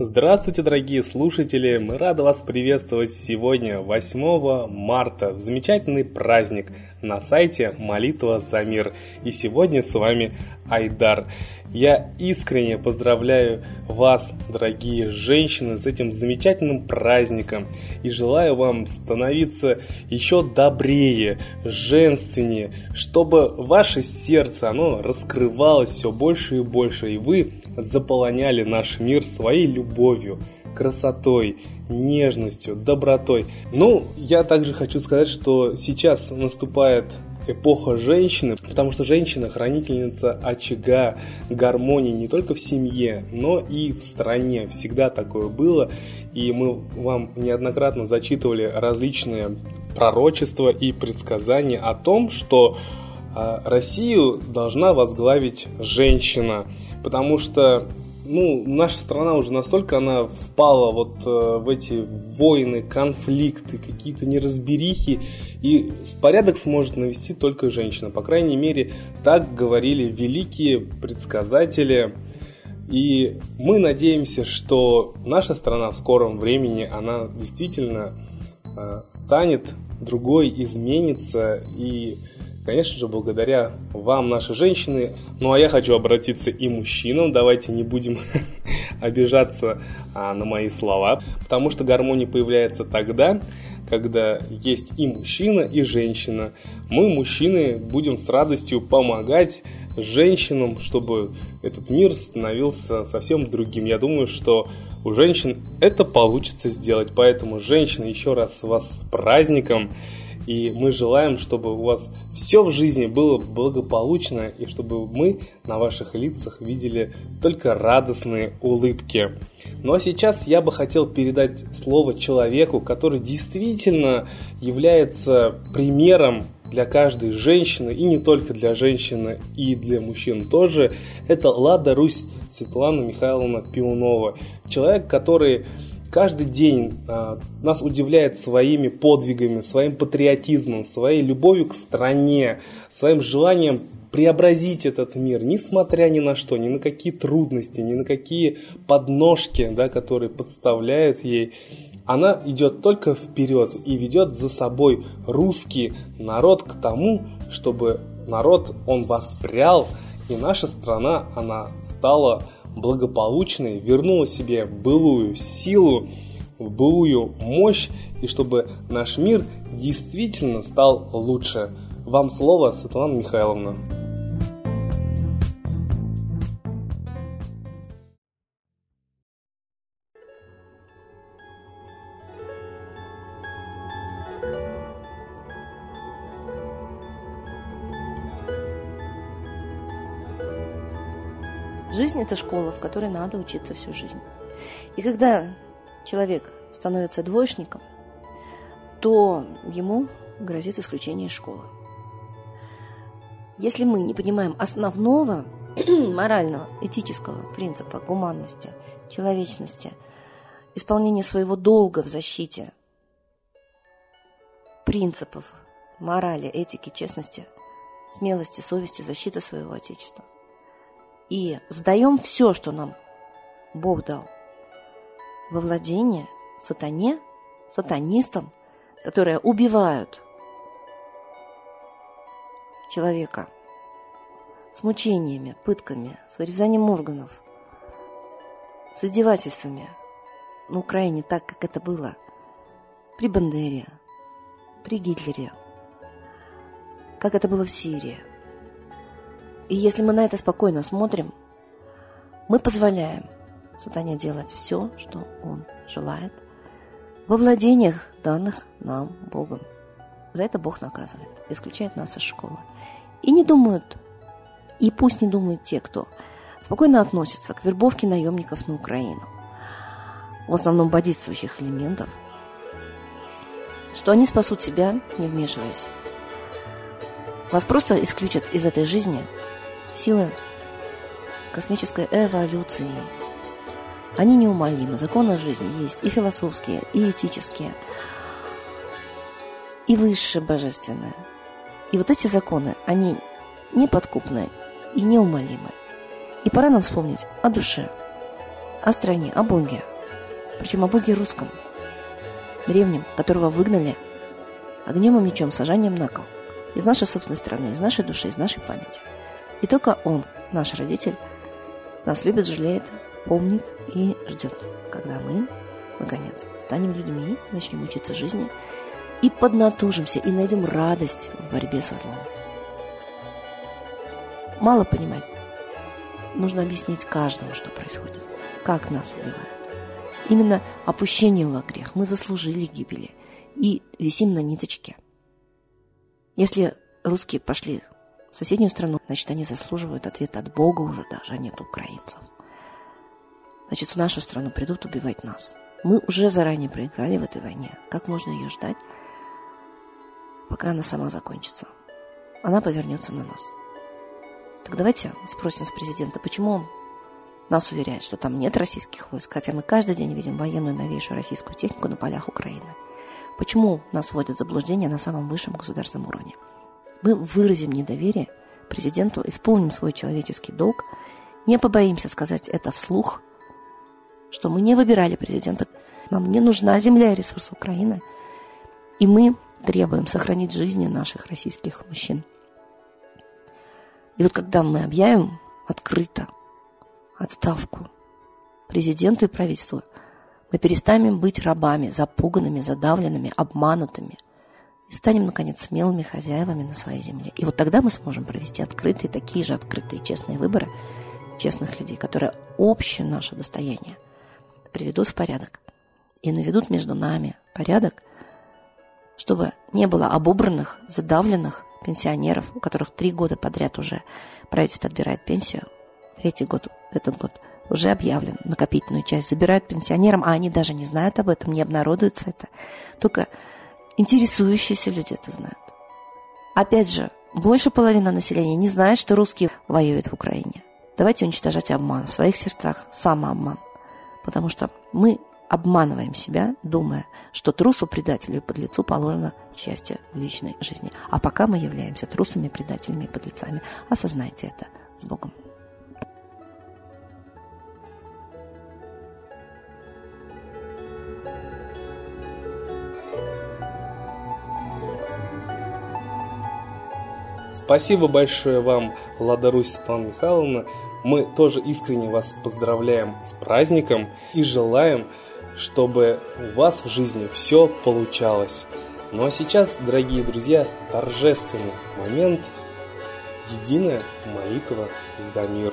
Здравствуйте, дорогие слушатели! Мы рады вас приветствовать сегодня, 8 марта, в замечательный праздник на сайте Молитва за мир. И сегодня с вами Айдар. Я искренне поздравляю вас, дорогие женщины, с этим замечательным праздником и желаю вам становиться еще добрее, женственнее, чтобы ваше сердце, оно раскрывалось все больше и больше, и вы заполоняли наш мир своей любовью, красотой, нежностью, добротой. Ну, я также хочу сказать, что сейчас наступает эпоха женщины, потому что женщина хранительница очага гармонии не только в семье, но и в стране. Всегда такое было, и мы вам неоднократно зачитывали различные пророчества и предсказания о том, что а, Россию должна возглавить женщина, потому что ну, наша страна уже настолько она впала вот э, в эти войны, конфликты, какие-то неразберихи, и порядок сможет навести только женщина. По крайней мере, так говорили великие предсказатели. И мы надеемся, что наша страна в скором времени, она действительно э, станет другой, изменится и конечно же, благодаря вам, наши женщины. Ну а я хочу обратиться и мужчинам. Давайте не будем обижаться а, на мои слова, потому что гармония появляется тогда, когда есть и мужчина, и женщина. Мы, мужчины, будем с радостью помогать женщинам, чтобы этот мир становился совсем другим. Я думаю, что у женщин это получится сделать. Поэтому, женщины, еще раз вас с праздником. И мы желаем, чтобы у вас все в жизни было благополучно, и чтобы мы на ваших лицах видели только радостные улыбки. Ну а сейчас я бы хотел передать слово человеку, который действительно является примером для каждой женщины, и не только для женщины, и для мужчин тоже, это Лада Русь Светлана Михайловна Пиунова. Человек, который каждый день а, нас удивляет своими подвигами, своим патриотизмом, своей любовью к стране, своим желанием преобразить этот мир, несмотря ни на что, ни на какие трудности, ни на какие подножки, да, которые подставляют ей, она идет только вперед и ведет за собой русский народ к тому, чтобы народ он воспрял, и наша страна, она стала благополучной, вернула себе былую силу, былую мощь, и чтобы наш мир действительно стал лучше. Вам слово, Светлана Михайловна. Жизнь – это школа, в которой надо учиться всю жизнь. И когда человек становится двоечником, то ему грозит исключение из школы. Если мы не понимаем основного морального, этического принципа гуманности, человечности, исполнения своего долга в защите принципов морали, этики, честности, смелости, совести, защиты своего Отечества – и сдаем все, что нам Бог дал, во владение сатане, сатанистам, которые убивают человека с мучениями, пытками, с вырезанием органов, с издевательствами на Украине, так как это было при Бандере, при Гитлере, как это было в Сирии. И если мы на это спокойно смотрим, мы позволяем сатане делать все, что он желает, во владениях данных нам Богом. За это Бог наказывает, исключает нас из школы. И не думают, и пусть не думают те, кто спокойно относится к вербовке наемников на Украину, в основном бодительствующих элементов, что они спасут себя, не вмешиваясь. Вас просто исключат из этой жизни – силы космической эволюции. Они неумолимы. Законы жизни есть и философские, и этические, и высшие божественные. И вот эти законы, они неподкупны и неумолимы. И пора нам вспомнить о душе, о стране, о Боге – Причем о Боге русском, древнем, которого выгнали огнем и мечом, сажанием на кол. Из нашей собственной страны, из нашей души, из нашей памяти. И только Он, наш родитель, нас любит, жалеет, помнит и ждет, когда мы, наконец, станем людьми, начнем учиться жизни и поднатужимся, и найдем радость в борьбе со злом. Мало понимать. Нужно объяснить каждому, что происходит, как нас убивают. Именно опущением во грех мы заслужили гибели и висим на ниточке. Если русские пошли соседнюю страну, значит, они заслуживают ответа от Бога уже даже, а нет украинцев. Значит, в нашу страну придут убивать нас. Мы уже заранее проиграли в этой войне. Как можно ее ждать, пока она сама закончится? Она повернется на нас. Так давайте спросим с президента, почему он нас уверяет, что там нет российских войск, хотя мы каждый день видим военную новейшую российскую технику на полях Украины. Почему нас вводят в заблуждение на самом высшем государственном уровне? Мы выразим недоверие президенту, исполним свой человеческий долг, не побоимся сказать это вслух, что мы не выбирали президента, нам не нужна земля и ресурсы Украины, и мы требуем сохранить жизни наших российских мужчин. И вот когда мы объявим открыто отставку президенту и правительству. Мы перестанем быть рабами, запуганными, задавленными, обманутыми и станем, наконец, смелыми хозяевами на своей земле. И вот тогда мы сможем провести открытые, такие же открытые, честные выборы честных людей, которые общее наше достояние приведут в порядок и наведут между нами порядок, чтобы не было обобранных, задавленных пенсионеров, у которых три года подряд уже правительство отбирает пенсию, третий год, этот год уже объявлен, накопительную часть забирают пенсионерам, а они даже не знают об этом, не обнародуется это. Только интересующиеся люди это знают. Опять же, больше половины населения не знает, что русские воюют в Украине. Давайте уничтожать обман в своих сердцах, самообман. Потому что мы обманываем себя, думая, что трусу, предателю и подлецу положено счастье в личной жизни. А пока мы являемся трусами, предателями и подлецами. Осознайте это. С Богом. Спасибо большое вам, Ладарусь Светлана Михайловна. Мы тоже искренне вас поздравляем с праздником и желаем, чтобы у вас в жизни все получалось. Ну а сейчас, дорогие друзья, торжественный момент – единая молитва за мир.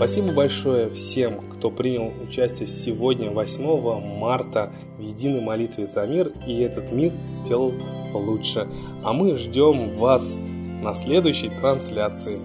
Спасибо большое всем, кто принял участие сегодня, 8 марта, в единой молитве за мир, и этот мир сделал лучше. А мы ждем вас на следующей трансляции.